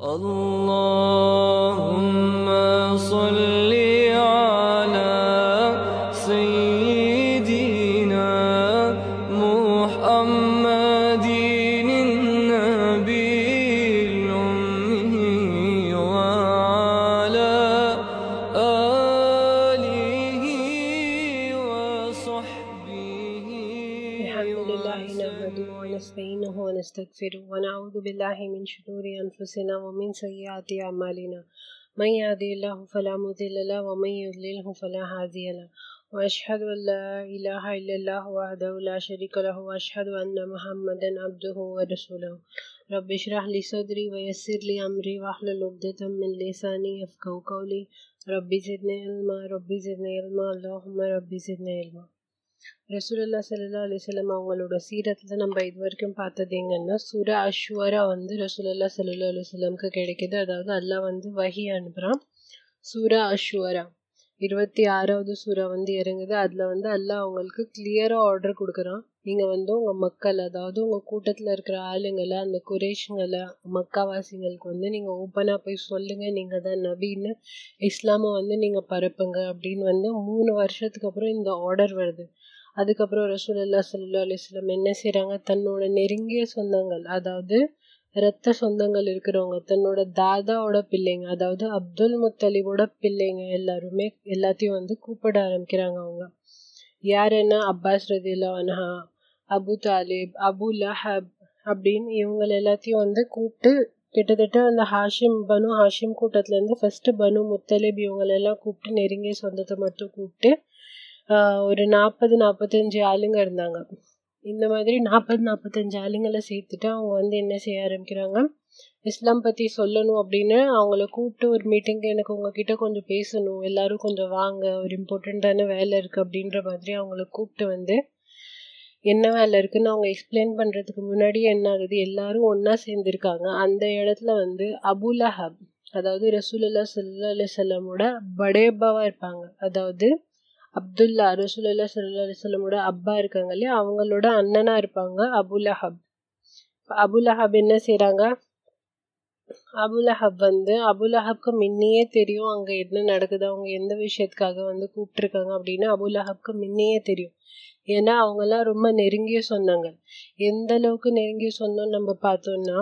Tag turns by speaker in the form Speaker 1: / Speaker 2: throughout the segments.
Speaker 1: الله لله نحمده ونستعينه ونستغفره ونعوذ بالله من شرور أنفسنا ومن سيئات أعمالنا. من يهدي الله فلا مضل له ومن يضلله فلا هادي له. وأشهد أن لا إله إلا الله وحده لا شريك له وأشهد أن محمدا عبده ورسوله. رب اشرح لي صدري ويسر لي أمري واحلل عقدة من لساني يفقهوا قولي. ربي زدني علما ربي زدني علما اللهم ربي زدني علما. ரசூலல்லா சல்லா அலிசல்லம் அவங்களோட சீரத்தில் நம்ம இது வரைக்கும் பார்த்தது எங்கன்னா சுர அஷ்வரா வந்து ரசூலல்லா சல்லா அலிஸ்லாமுக்கு கிடைக்குது. அதாவது அல்லாஹ் வந்து வஹி அனுப்புகிறான் சூரா அஷ்வரா. இருபத்தி ஆறாவது சூறா வந்து இறங்குது. அதில் வந்து எல்லாம் அவங்களுக்கு கிளியராக ஆர்டர் கொடுக்குறான். நீங்கள் வந்து உங்கள் மக்கள் அதாவது உங்கள் கூட்டத்தில் இருக்கிற ஆளுங்களை அந்த குரேஷங்களை மக்காவாசிங்களுக்கு வந்து நீங்கள் ஓப்பனாக போய் சொல்லுங்கள் நீங்கள் தான் நபின்னு இஸ்லாமை வந்து நீங்கள் பரப்புங்க அப்படின்னு வந்து மூணு வருஷத்துக்கு அப்புறம் இந்த ஆர்டர் வருது. அதுக்கப்புறம் ரசூலுல்லா சல்லா அலிஸ்லாம் என்ன செய்கிறாங்க தன்னோட நெருங்கிய சொந்தங்கள் அதாவது ரத்த சொந்தங்கள் இருக்கிறவங்க தன்னோட தாதாவோட பிள்ளைங்க அதாவது அப்துல் முத்தலிபோட பிள்ளைங்க எல்லாருமே எல்லாத்தையும் வந்து கூப்பிட ஆரம்பிக்கிறாங்க அவங்க. யார் என்ன? அப்பாஸ் ரதில்லா அன்ஹா அபு தாலிப் அபு லஹப் அப்படின்னு இவங்க எல்லாத்தையும் வந்து கூப்பிட்டு கிட்டத்தட்ட அந்த ஹாஷிம் பனு ஹாஷிம் கூட்டத்துலேருந்து ஃபஸ்ட்டு பனு முத்தலிப் இவங்களெல்லாம் கூப்பிட்டு நெருங்கிய சொந்தத்தை மட்டும் கூப்பிட்டு ஒரு நாற்பது நாற்பத்தஞ்சு ஆளுங்க இருந்தாங்க. இந்த மாதிரி நாற்பது நாற்பத்தஞ்சு ஆளுங்களை சேர்த்துட்டு அவங்க வந்து என்ன செய்ய ஆரம்பிக்கிறாங்க? இஸ்லாம் பற்றி சொல்லணும் அப்படின்னு அவங்கள கூப்பிட்டு ஒரு மீட்டிங்க்கு எனக்கு உங்ககிட்ட கொஞ்சம் பேசணும். எல்லாரும் கொஞ்சம் வாங்க ஒரு இம்பார்ட்டண்ட்டான வேலை இருக்குது அப்படின்ற மாதிரி அவங்கள கூப்பிட்டு வந்து என்ன வேலை இருக்குன்னு அவங்க எக்ஸ்பிளைன் பண்ணுறதுக்கு முன்னாடி என்ன ஆகுது? எல்லாரும் ஒன்றா சேர்ந்துருக்காங்க. அந்த இடத்துல வந்து அபுலஹப் அதாவது ரசூலுல்லா சல்லா அலுவலமோட படேபாவாக இருப்பாங்க. அதாவது அப்துல்லா ரசூலுல்லா சல்லா அலிஸ்லமோட அப்பா இருக்காங்க இல்லையா? அவங்களோட அண்ணனா இருப்பாங்க அபுலஹப் அபுலஹப் என்ன செய்கிறாங்க அபுலஹப் வந்து அபுலஹப்க்கு முன்னையே தெரியும் அங்கே என்ன நடக்குது அவங்க எந்த விஷயத்துக்காக வந்து கூப்பிட்டுருக்காங்க அப்படின்னு அபுலஹப்க்கு முன்னையே தெரியும். ஏன்னா அவங்கெல்லாம் ரொம்ப நெருங்கிய சொன்னாங்க எந்த அளவுக்கு நெருங்கிய சொன்னோம் நம்ம பார்த்தோம்னா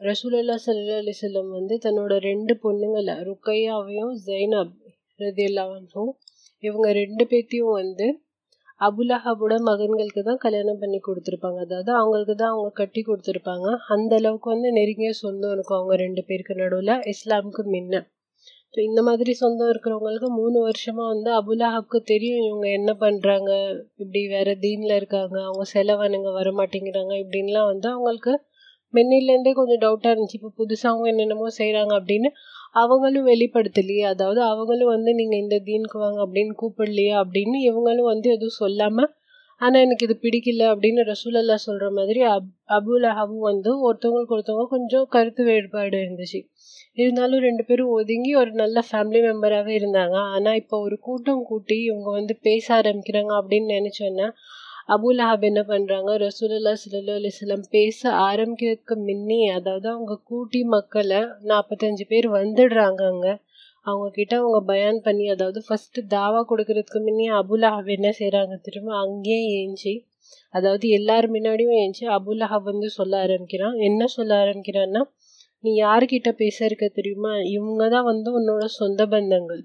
Speaker 1: ரசூலுல்லா சல்லா அலிஸ்லம் வந்து தன்னோட ரெண்டு பொண்ணுங்களை ருக்கையாவையும் ஜெய்னப் ரதியல்லாவும் இவங்க ரெண்டு பேர்த்தையும் வந்து அபுலஹபோட மகன்களுக்கு தான் கல்யாணம் பண்ணி கொடுத்துருப்பாங்க. அதாவது அவங்களுக்கு தான் அவங்க கட்டி கொடுத்துருப்பாங்க. அந்த அளவுக்கு வந்து நெருங்கிய சொந்தம் இருக்கும் அவங்க ரெண்டு பேருக்கு நடுவில் இஸ்லாமுக்கு முன்ன. ஸோ இந்த மாதிரி சொந்தம் இருக்கிறவங்களுக்கு மூணு வருஷமா வந்து அபுலஹாப்க்கு தெரியும் இவங்க என்ன பண்ணுறாங்க இப்படி வேற தீனில் இருக்காங்க அவங்க செலவனுங்க வர மாட்டேங்கிறாங்க இப்படின்லாம் வந்து அவங்களுக்கு முன்னிலேருந்தே கொஞ்சம் டவுட்டாக இருந்துச்சு. இப்போ புதுசாக அவங்க என்னென்னமோ செய்கிறாங்க அப்படின்னு அவங்களும் வெளிப்படுத்தலையே. அதாவது அவங்களும் வந்து நீங்கள் இந்த தீனுக்கு வாங்க அப்படின்னு கூப்பிடலையே அப்படின்னு இவங்களும் வந்து எதுவும் சொல்லாமல் ஆனால் எனக்கு இது பிடிக்கல அப்படின்னு ரசூலல்லா சொல்கிற மாதிரி அப் அபுல் அஹபு வந்து ஒருத்தவங்களுக்கு ஒருத்தவங்க கொஞ்சம் கருத்து வேறுபாடு இருந்துச்சு. இருந்தாலும் ரெண்டு பேரும் ஒதுங்கி ஒரு நல்ல ஃபேமிலி மெம்பராகவே இருந்தாங்க. ஆனால் இப்போ ஒரு கூட்டம் கூட்டி இவங்க வந்து பேச ஆரம்பிக்கிறாங்க அப்படின்னு நினச்சோன்னா அபுலஹாப் என்ன பண்ணுறாங்க ரசூலுல்லா சல்லா அலிஸ்லாம் பேச ஆரம்பிக்கிறதுக்கு முன்னே அதாவது அவங்க கூட்டி மக்களை நாற்பத்தஞ்சு பேர் வந்துடுறாங்க அங்கே. அவங்கக்கிட்ட அவங்க பயான் பண்ணி அதாவது ஃபஸ்ட்டு தாவா கொடுக்கறதுக்கு முன்னே அபுலஹப் என்ன செய்கிறாங்க திரும்ப அங்கேயே ஏஞ்சி அதாவது எல்லார் முன்னாடியும் ஏஞ்சி அபுலஹப் வந்து சொல்ல ஆரம்பிக்கிறான். என்ன சொல்ல ஆரம்பிக்கிறான்னா நீ யார்கிட்ட பேச இருக்க தெரியுமா? இவங்க தான் வந்து உன்னோட சொந்த பந்தங்கள்.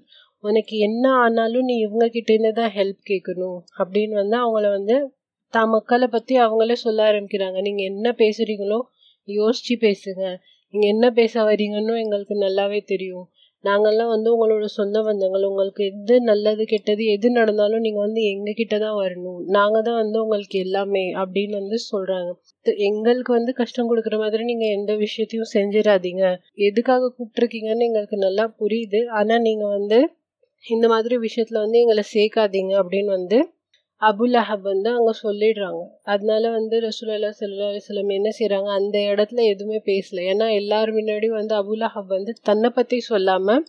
Speaker 1: உனக்கு என்ன ஆனாலும் நீ இவங்க கிட்டேருந்து தான் ஹெல்ப் கேட்கணும் அப்படின்னு வந்து அவங்கள வந்து தான் மக்களை பற்றி அவங்களே சொல்ல ஆரம்பிக்கிறாங்க. நீங்கள் என்ன பேசுகிறீங்களோ யோசித்து பேசுங்க. நீங்கள் என்ன பேச வரீங்கன்னு எங்களுக்கு நல்லாவே தெரியும். நாங்கள்லாம் வந்து உங்களோட சொந்த பந்தங்கள் உங்களுக்கு எது நல்லது கெட்டது எது நடந்தாலும் நீங்கள் வந்து எங்ககிட்ட தான் வரணும். நாங்கள் தான் வந்து உங்களுக்கு எல்லாமே அப்படின்னு வந்து சொல்கிறாங்க எங்களுக்கு வந்து கஷ்டம் கொடுக்குற மாதிரி நீங்கள் எந்த விஷயத்தையும் செஞ்சிடாதீங்க. எதுக்காக கூப்பிட்ருக்கீங்கன்னு எங்களுக்கு நல்லா புரியுது. ஆனால் நீங்கள் வந்து இந்த மாதிரி விஷயத்தில் வந்து எங்களை சேர்க்காதீங்க அப்படின்னு வந்து அபுல் அஹப் வந்து அங்கே சொல்லிடுறாங்க. அதனால வந்து ரசூலல்லா சல்லா அலிஸ்லம் என்ன செய்கிறாங்க அந்த இடத்துல எதுவுமே பேசல. ஏன்னா எல்லாரும் முன்னாடி வந்து அபுல் அஹப் வந்து தன்னை பற்றி சொல்லாமல்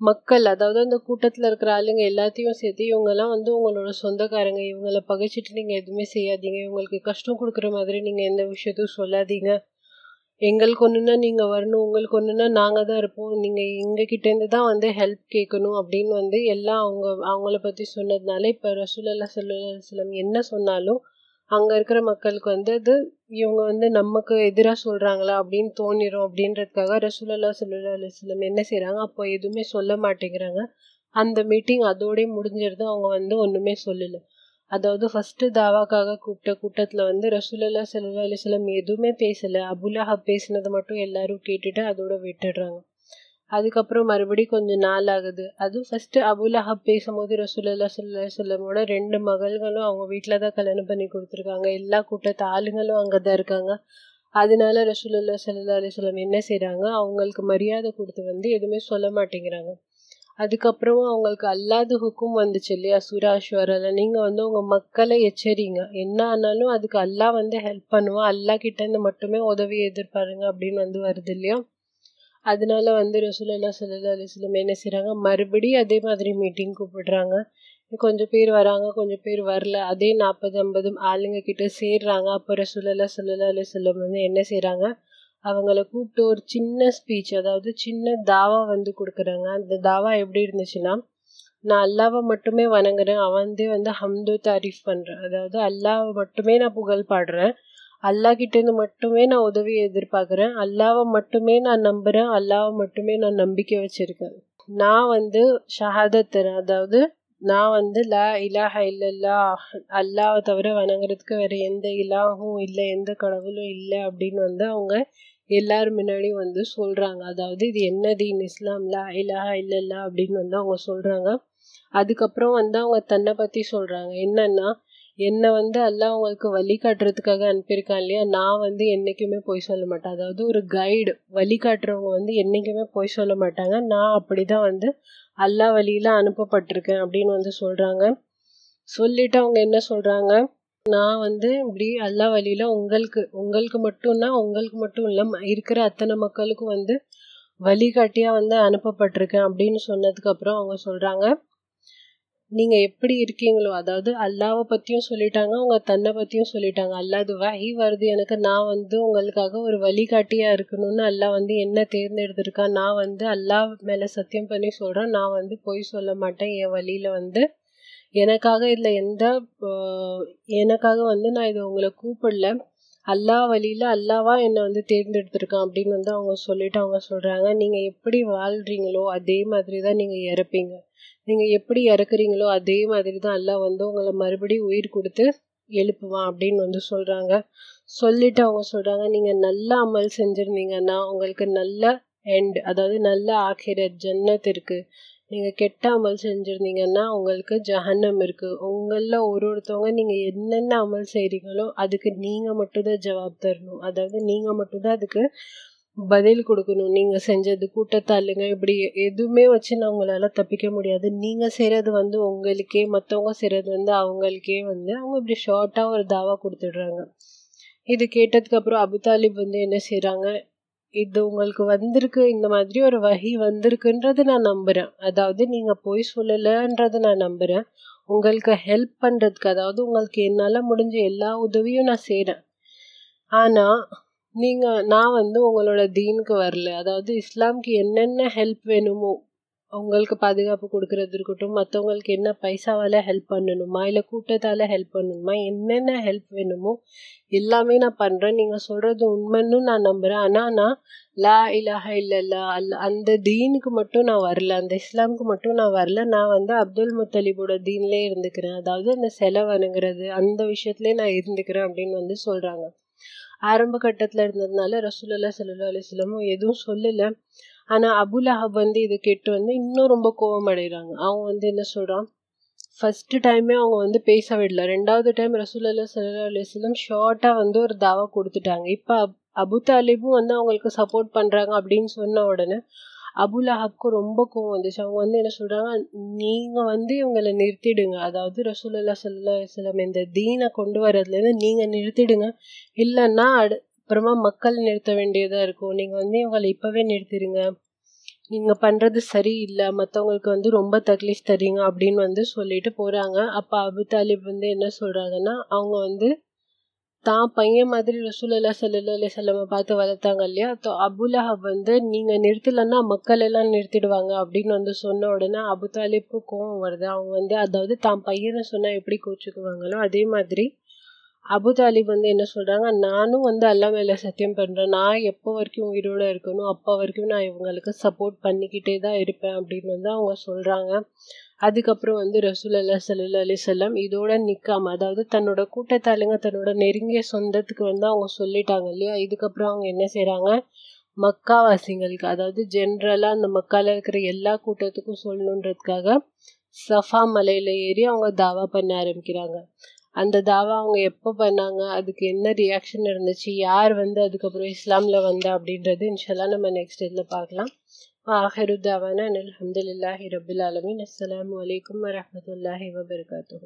Speaker 1: மக்கள் அதாவது அந்த கூட்டத்தில் இருக்கிற ஆளுங்க எல்லாத்தையும் சேர்த்து இவங்கெல்லாம் வந்து உங்களோட சொந்தக்காரங்க இவங்கள பகைச்சிட்டு நீங்கள் எதுவுமே செய்யாதீங்க. இவங்களுக்கு கஷ்டம் கொடுக்குற மாதிரி நீங்கள் எந்த விஷயத்தையும் சொல்லாதீங்க. எங்களுக்கு ஒன்றுனா நீங்கள் வரணும் உங்களுக்கு ஒன்றுனா நாங்கள் தான் இருப்போம். நீங்கள் எங்ககிட்டேருந்து தான் வந்து ஹெல்ப் கேட்கணும் அப்படின்னு வந்து எல்லாம் அவங்க அவங்கள பற்றி சொன்னதுனால இப்போ ரசூலல்லா சொல்லம் என்ன சொன்னாலும் அங்கே இருக்கிற மக்களுக்கு வந்து அது இவங்க வந்து நமக்கு எதிராக சொல்கிறாங்களா அப்படின்னு தோணிடும் அப்படின்றதுக்காக ரசூலல்லா சல்லா அலுவலம் என்ன செய்கிறாங்க அப்போ எதுவுமே சொல்ல மாட்டேங்கிறாங்க. அந்த மீட்டிங் அதோடய முடிஞ்சிருது. அவங்க வந்து ஒன்றுமே சொல்லலை. அதாவது ஃபஸ்ட்டு தாவாக்காக கூப்பிட்ட கூட்டத்தில் வந்து ரசூலல்லா சல்லா அலுவலம் எதுவுமே பேசலை. அபுல்லாஹா பேசினதை மட்டும் எல்லாரும் கேட்டுட்டு அதோட விட்டுடுறாங்க. அதுக்கப்புறம் மறுபடி கொஞ்சம் நாள் ஆகுது. அதுவும் ஃபஸ்ட்டு அபுலஹப் பேசும்போது ரசூலல்லா சல்லா சொல்லமோட ரெண்டு மகள்களும் அவங்க வீட்டில் தான் கல்யாணம் பண்ணி கொடுத்துருக்காங்க. எல்லா கூட்டத்து ஆளுங்களும் அங்கே தான் இருக்காங்க. அதனால ரசூலல்லா சல்லா அலிஸ்லம் என்ன செய்கிறாங்க அவங்களுக்கு மரியாதை கொடுத்து வந்து எதுவுமே சொல்ல மாட்டேங்கிறாங்க. அதுக்கப்புறம் அவங்களுக்கு அல்லாத ஹுக்கும் வந்துச்சு இல்லையா? சுராஸ்வரில் நீங்கள் வந்து உங்கள் மக்களை எச்சரிங்க. என்ன ஆனாலும் அதுக்கு அல்லா வந்து ஹெல்ப் பண்ணுவோம் அல்லா கிட்டேருந்து மட்டுமே உதவி எதிர்பாருங்க அப்படின்னு வந்து வருது இல்லையா? அதனால வந்து ரசூலல்லா சல்லா அலிஸ்லம் என்ன செய்கிறாங்க மறுபடியும் அதே மாதிரி மீட்டிங் கூப்பிடுறாங்க. கொஞ்சம் பேர் வராங்க கொஞ்சம் பேர் வரல. அதே நாற்பது ஐம்பது ஆளுங்க கிட்ட சேர்றாங்க. அப்போ ரசூலல்லா சல்லா அலிஸ்லம் வந்து என்ன செய்கிறாங்க அவங்கள கூப்பிட்டு ஒரு சின்ன ஸ்பீச் அதாவது சின்ன தாவா வந்து கொடுக்குறாங்க. அந்த தாவா எப்படி இருந்துச்சுன்னா நான் அல்லாவை மட்டுமே வணங்குறேன். அவன்தே வந்து ஹம்து தாரீஃப் பண்ணுறேன் அதாவது அல்லாவை மட்டுமே நான் புகழ் பாடுறேன். அல்லா கிட்டேருந்து மட்டுமே நான் உதவி எதிர்பார்க்குறேன். அல்லாவை மட்டுமே நான் நம்புகிறேன் அல்லாவை மட்டுமே நான் நம்பிக்கை வச்சுருக்கேன். நான் வந்து ஷஹாதத் அதாவது நான் வந்து லா இலாஹ இல்லல்லா அல்லாவை தவிர வணங்குறதுக்கு வேற எந்த இலாகும் இல்லை எந்த கடவுளும் இல்லை அப்படின்னு வந்து அவங்க எல்லார் முன்னாடியும் வந்து சொல்கிறாங்க அதாவது இது என்ன தீன் இஸ்லாம்? லா இலாஹ இல்லல்லா அப்படின்னு வந்து அவங்க சொல்கிறாங்க அதுக்கப்புறம் வந்து அவங்க தன்னை பற்றி சொல்கிறாங்க என்னன்னா என்னை வந்து எல்லாம் அவங்களுக்கு வழிகாட்டுறதுக்காக அனுப்பியிருக்கான் இல்லையா? நான் வந்து என்றைக்குமே பொய் சொல்ல மாட்டேன். அதாவது ஒரு கைடு வழிகாட்டுறவங்க வந்து என்றைக்குமே பொய் சொல்ல மாட்டாங்க. நான் அப்படி தான் வந்து அல்லா வழியில் அனுப்பப்பட்டிருக்கேன் அப்படின்னு வந்து சொல்கிறாங்க சொல்லிட்டு அவங்க என்ன சொல்கிறாங்க நான் வந்து இப்படி அல்லா வழியில் உங்களுக்கு உங்களுக்கு மட்டும்னா உங்களுக்கு மட்டும் இல்லை இருக்கிற அத்தனை மக்களுக்கும் வந்து வழிகாட்டியாக வந்து அனுப்பப்பட்டிருக்கேன் அப்படின்னு சொன்னதுக்கப்புறம் அவங்க சொல்கிறாங்க நீங்கள் எப்படி இருக்கீங்களோ அதாவது அல்லாவை பற்றியும் சொல்லிட்டாங்க அவங்க தன்னை பற்றியும் சொல்லிட்டாங்க. அல்லாது வகி வருது எனக்கு நான் வந்து உங்களுக்காக ஒரு வழிகாட்டியாக இருக்கணும்னு அல்லா வந்து என்ன தேர்ந்தெடுத்திருக்கா நான் வந்து அல்லா மேலே சத்தியம் பண்ணி சொல்கிறேன் நான் வந்து பொய் சொல்ல மாட்டேன் என் வழியில் வந்து எனக்காக இதில் எந்த எனக்காக வந்து நான் இதை உங்களை கூப்பிடல. அல்லா வழியில் அல்லாவா என்னை வந்து தேர்ந்தெடுத்திருக்கான் அப்படின்னு வந்து அவங்க சொல்லிட்டு அவங்க சொல்கிறாங்க நீங்கள் எப்படி வாழ்கிறீங்களோ அதே மாதிரி தான் நீங்கள் இறப்பீங்க. நீங்கள் எப்படி இறக்குறீங்களோ அதே மாதிரி தான் அல்லா வந்து உங்களை மறுபடியும் உயிர் கொடுத்து எழுப்புவான் அப்படின்னு வந்து சொல்கிறாங்க சொல்லிட்டு அவங்க சொல்கிறாங்க நீங்கள் நல்ல அமல் செஞ்சுருந்தீங்கன்னா உங்களுக்கு நல்ல எண்ட் அதாவது நல்ல ஆக்கிரத் ஜன்னத் இருக்குது நீங்கள் கெட்ட அமல் செஞ்சுருந்தீங்கன்னா உங்களுக்கு ஜஹன்னம் இருக்குது உங்களில் ஒரு ஒருத்தவங்க நீங்கள் என்னென்ன அமல் செய்கிறீங்களோ அதுக்கு நீங்கள் மட்டும்தான் ஜவாப் தரணும். அதாவது நீங்கள் மட்டும்தான் அதுக்கு பதில் கொடுக்கணும். நீங்கள் செஞ்சது கூட்டத்தாளுங்க இப்படி எதுவுமே வச்சு நான் உங்களால் தப்பிக்க முடியாது. நீங்கள் செய்கிறது வந்து உங்களுக்கே மற்றவங்க செய்கிறது வந்து அவங்களுக்கே வந்து அவங்க இப்படி ஷார்ட்டாக ஒரு தாவா கொடுத்துடுறாங்க. இது கேட்டதுக்கப்புறம் அபுதாலிப் வந்து என்ன செய்கிறாங்க இது உங்களுக்கு வந்திருக்கு இந்த மாதிரி ஒரு வகி வந்திருக்குன்றது நான் நம்புகிறேன் அதாவது நீங்கள் போய் சொல்லலைன்றது நான் நம்புகிறேன் உங்களுக்கு ஹெல்ப் பண்ணுறதுக்கு அதாவது உங்களுக்கு என்னால் முடிஞ்ச எல்லா உதவியும் நான் செய்கிறேன் ஆனால் நீங்கள் நான் வந்து உங்களோட தீனுக்கு வரல. அதாவது இஸ்லாம்க்கு என்னென்ன ஹெல்ப் வேணுமோ அவங்களுக்கு பாதுகாப்பு கொடுக்கறது இருக்கட்டும் மற்றவங்களுக்கு என்ன பைசாவால் ஹெல்ப் பண்ணணுமா இல்லை கூட்டத்தால் ஹெல்ப் பண்ணணுமா என்னென்ன ஹெல்ப் வேணுமோ எல்லாமே நான் பண்ணுறேன் நீங்கள் சொல்கிறது உண்மைன்னு நான் நம்புகிறேன் ஆனால் நான் லா இலாஹ இல்லல்லா அல்ல அந்த தீனுக்கு மட்டும் நான் வரல அந்த இஸ்லாமுக்கு மட்டும் நான் வரல. நான் வந்து அப்துல் முத்தலிபோட தீன்லேயே இருந்துக்கிறேன். அதாவது அந்த வணங்குறது அந்த விஷயத்துலேயே நான் இருந்துக்கிறேன் அப்படின்னு வந்து சொல்கிறாங்க ஆரம்ப கட்டத்தில் இருந்ததுனால ரசூலல்லா சல்லா அலிஸ்லமும் எதுவும் சொல்லலை. ஆனால் அபுலஹப் வந்து இது கேட்டு வந்து இன்னும் ரொம்ப கோவம் அடைகிறாங்க அவங்க வந்து என்ன சொல்கிறான் ஃபஸ்ட்டு டைமே அவங்க வந்து பேச விடல. ரெண்டாவது டைம் ரசூலல்லா சல்லா அலிஸ்லம் ஷார்ட்டாக வந்து ஒரு தாவா கொடுத்துட்டாங்க. இப்போ அப் அபு தாலிபும் வந்து அவங்களுக்கு சப்போர்ட் பண்ணுறாங்க அப்படின்னு சொன்ன உடனே அபுலஹப்க்கு ரொம்ப கோவம் வந்துச்சு. அவங்க வந்து என்ன சொல்கிறாங்க நீங்கள் வந்து இவங்களை நிறுத்திடுங்க. அதாவது ரசூலல்லா சல்லா அலுவலம் இந்த தீனை கொண்டு வரதுலேருந்து நீங்கள் நிறுத்திடுங்க. இல்லைன்னா அடு அப்புறமா மக்கள் நிறுத்த வேண்டியதாக இருக்கும். நீங்கள் வந்து இவங்களை இப்போவே நிறுத்திடுங்க நீங்கள் பண்ணுறது சரியில்லை. மற்றவங்களுக்கு வந்து ரொம்ப தக்லீஃப் தரீங்க அப்படின்னு வந்து சொல்லிட்டு போகிறாங்க அப்போ அபு தாலிப் வந்து என்ன சொல்கிறாங்கன்னா அவங்க வந்து தான் பையன் மாதிரி ரசூலல்லா சல்லா அலிசல்லமை பார்த்து வளர்த்தாங்க இல்லையா? தோ அபுலஹப் வந்து நீங்கள் நிறுத்தலைன்னா மக்கள் எல்லாம் நிறுத்திடுவாங்க அப்படின்னு வந்து சொன்ன உடனே அபு தாலிப்க்கு கோவம் வருது. அவங்க வந்து அதாவது தான் பையனை சொன்னால் எப்படி கோச்சுக்குவாங்களோ அதே மாதிரி அபு வந்து என்ன சொல்கிறாங்க நானும் வந்து அல்லா மேலே சத்தியம் பண்ணுறேன் நான் எப்போ வரைக்கும் உயிரோடு இருக்கணும் அப்போ வரைக்கும் நான் இவங்களுக்கு சப்போர்ட் பண்ணிக்கிட்டே தான் இருப்பேன் அப்படின்னு வந்து அவங்க சொல்கிறாங்க அதுக்கப்புறம் வந்து ரசூல் அல்லா சல்லா அலிசல்லாம் இதோட நிற்காம அதாவது தன்னோட கூட்டத்தாளுங்க தன்னோட நெருங்கிய சொந்தத்துக்கு வந்து அவங்க சொல்லிட்டாங்க இல்லையா? இதுக்கப்புறம் அவங்க என்ன செய்கிறாங்க மக்காவாசிங்களுக்கு அதாவது ஜென்ரலாக அந்த மக்கால இருக்கிற எல்லா கூட்டத்துக்கும் சொல்லணுன்றதுக்காக சஃபா மலையில் ஏறி அவங்க தாவா பண்ண ஆரம்பிக்கிறாங்க. அந்த தாவா அவங்க எப்போ பண்ணாங்க? அதுக்கு என்ன ரியாக்ஷன் இருந்துச்சு? யார் வந்து அதுக்கப்புறம் இஸ்லாமில் வந்தா அப்படின்றது இன்ஷால்லாம் நம்ம நெக்ஸ்ட் இதில் பார்க்கலாம். ஆஹிருத்தாவான அனில் அஹமதுல்லாஹி ரபுல் ஆலமின். அஸ்லாம் வலைக்கம் வரமத்துல்லாஹி வபர்காத்து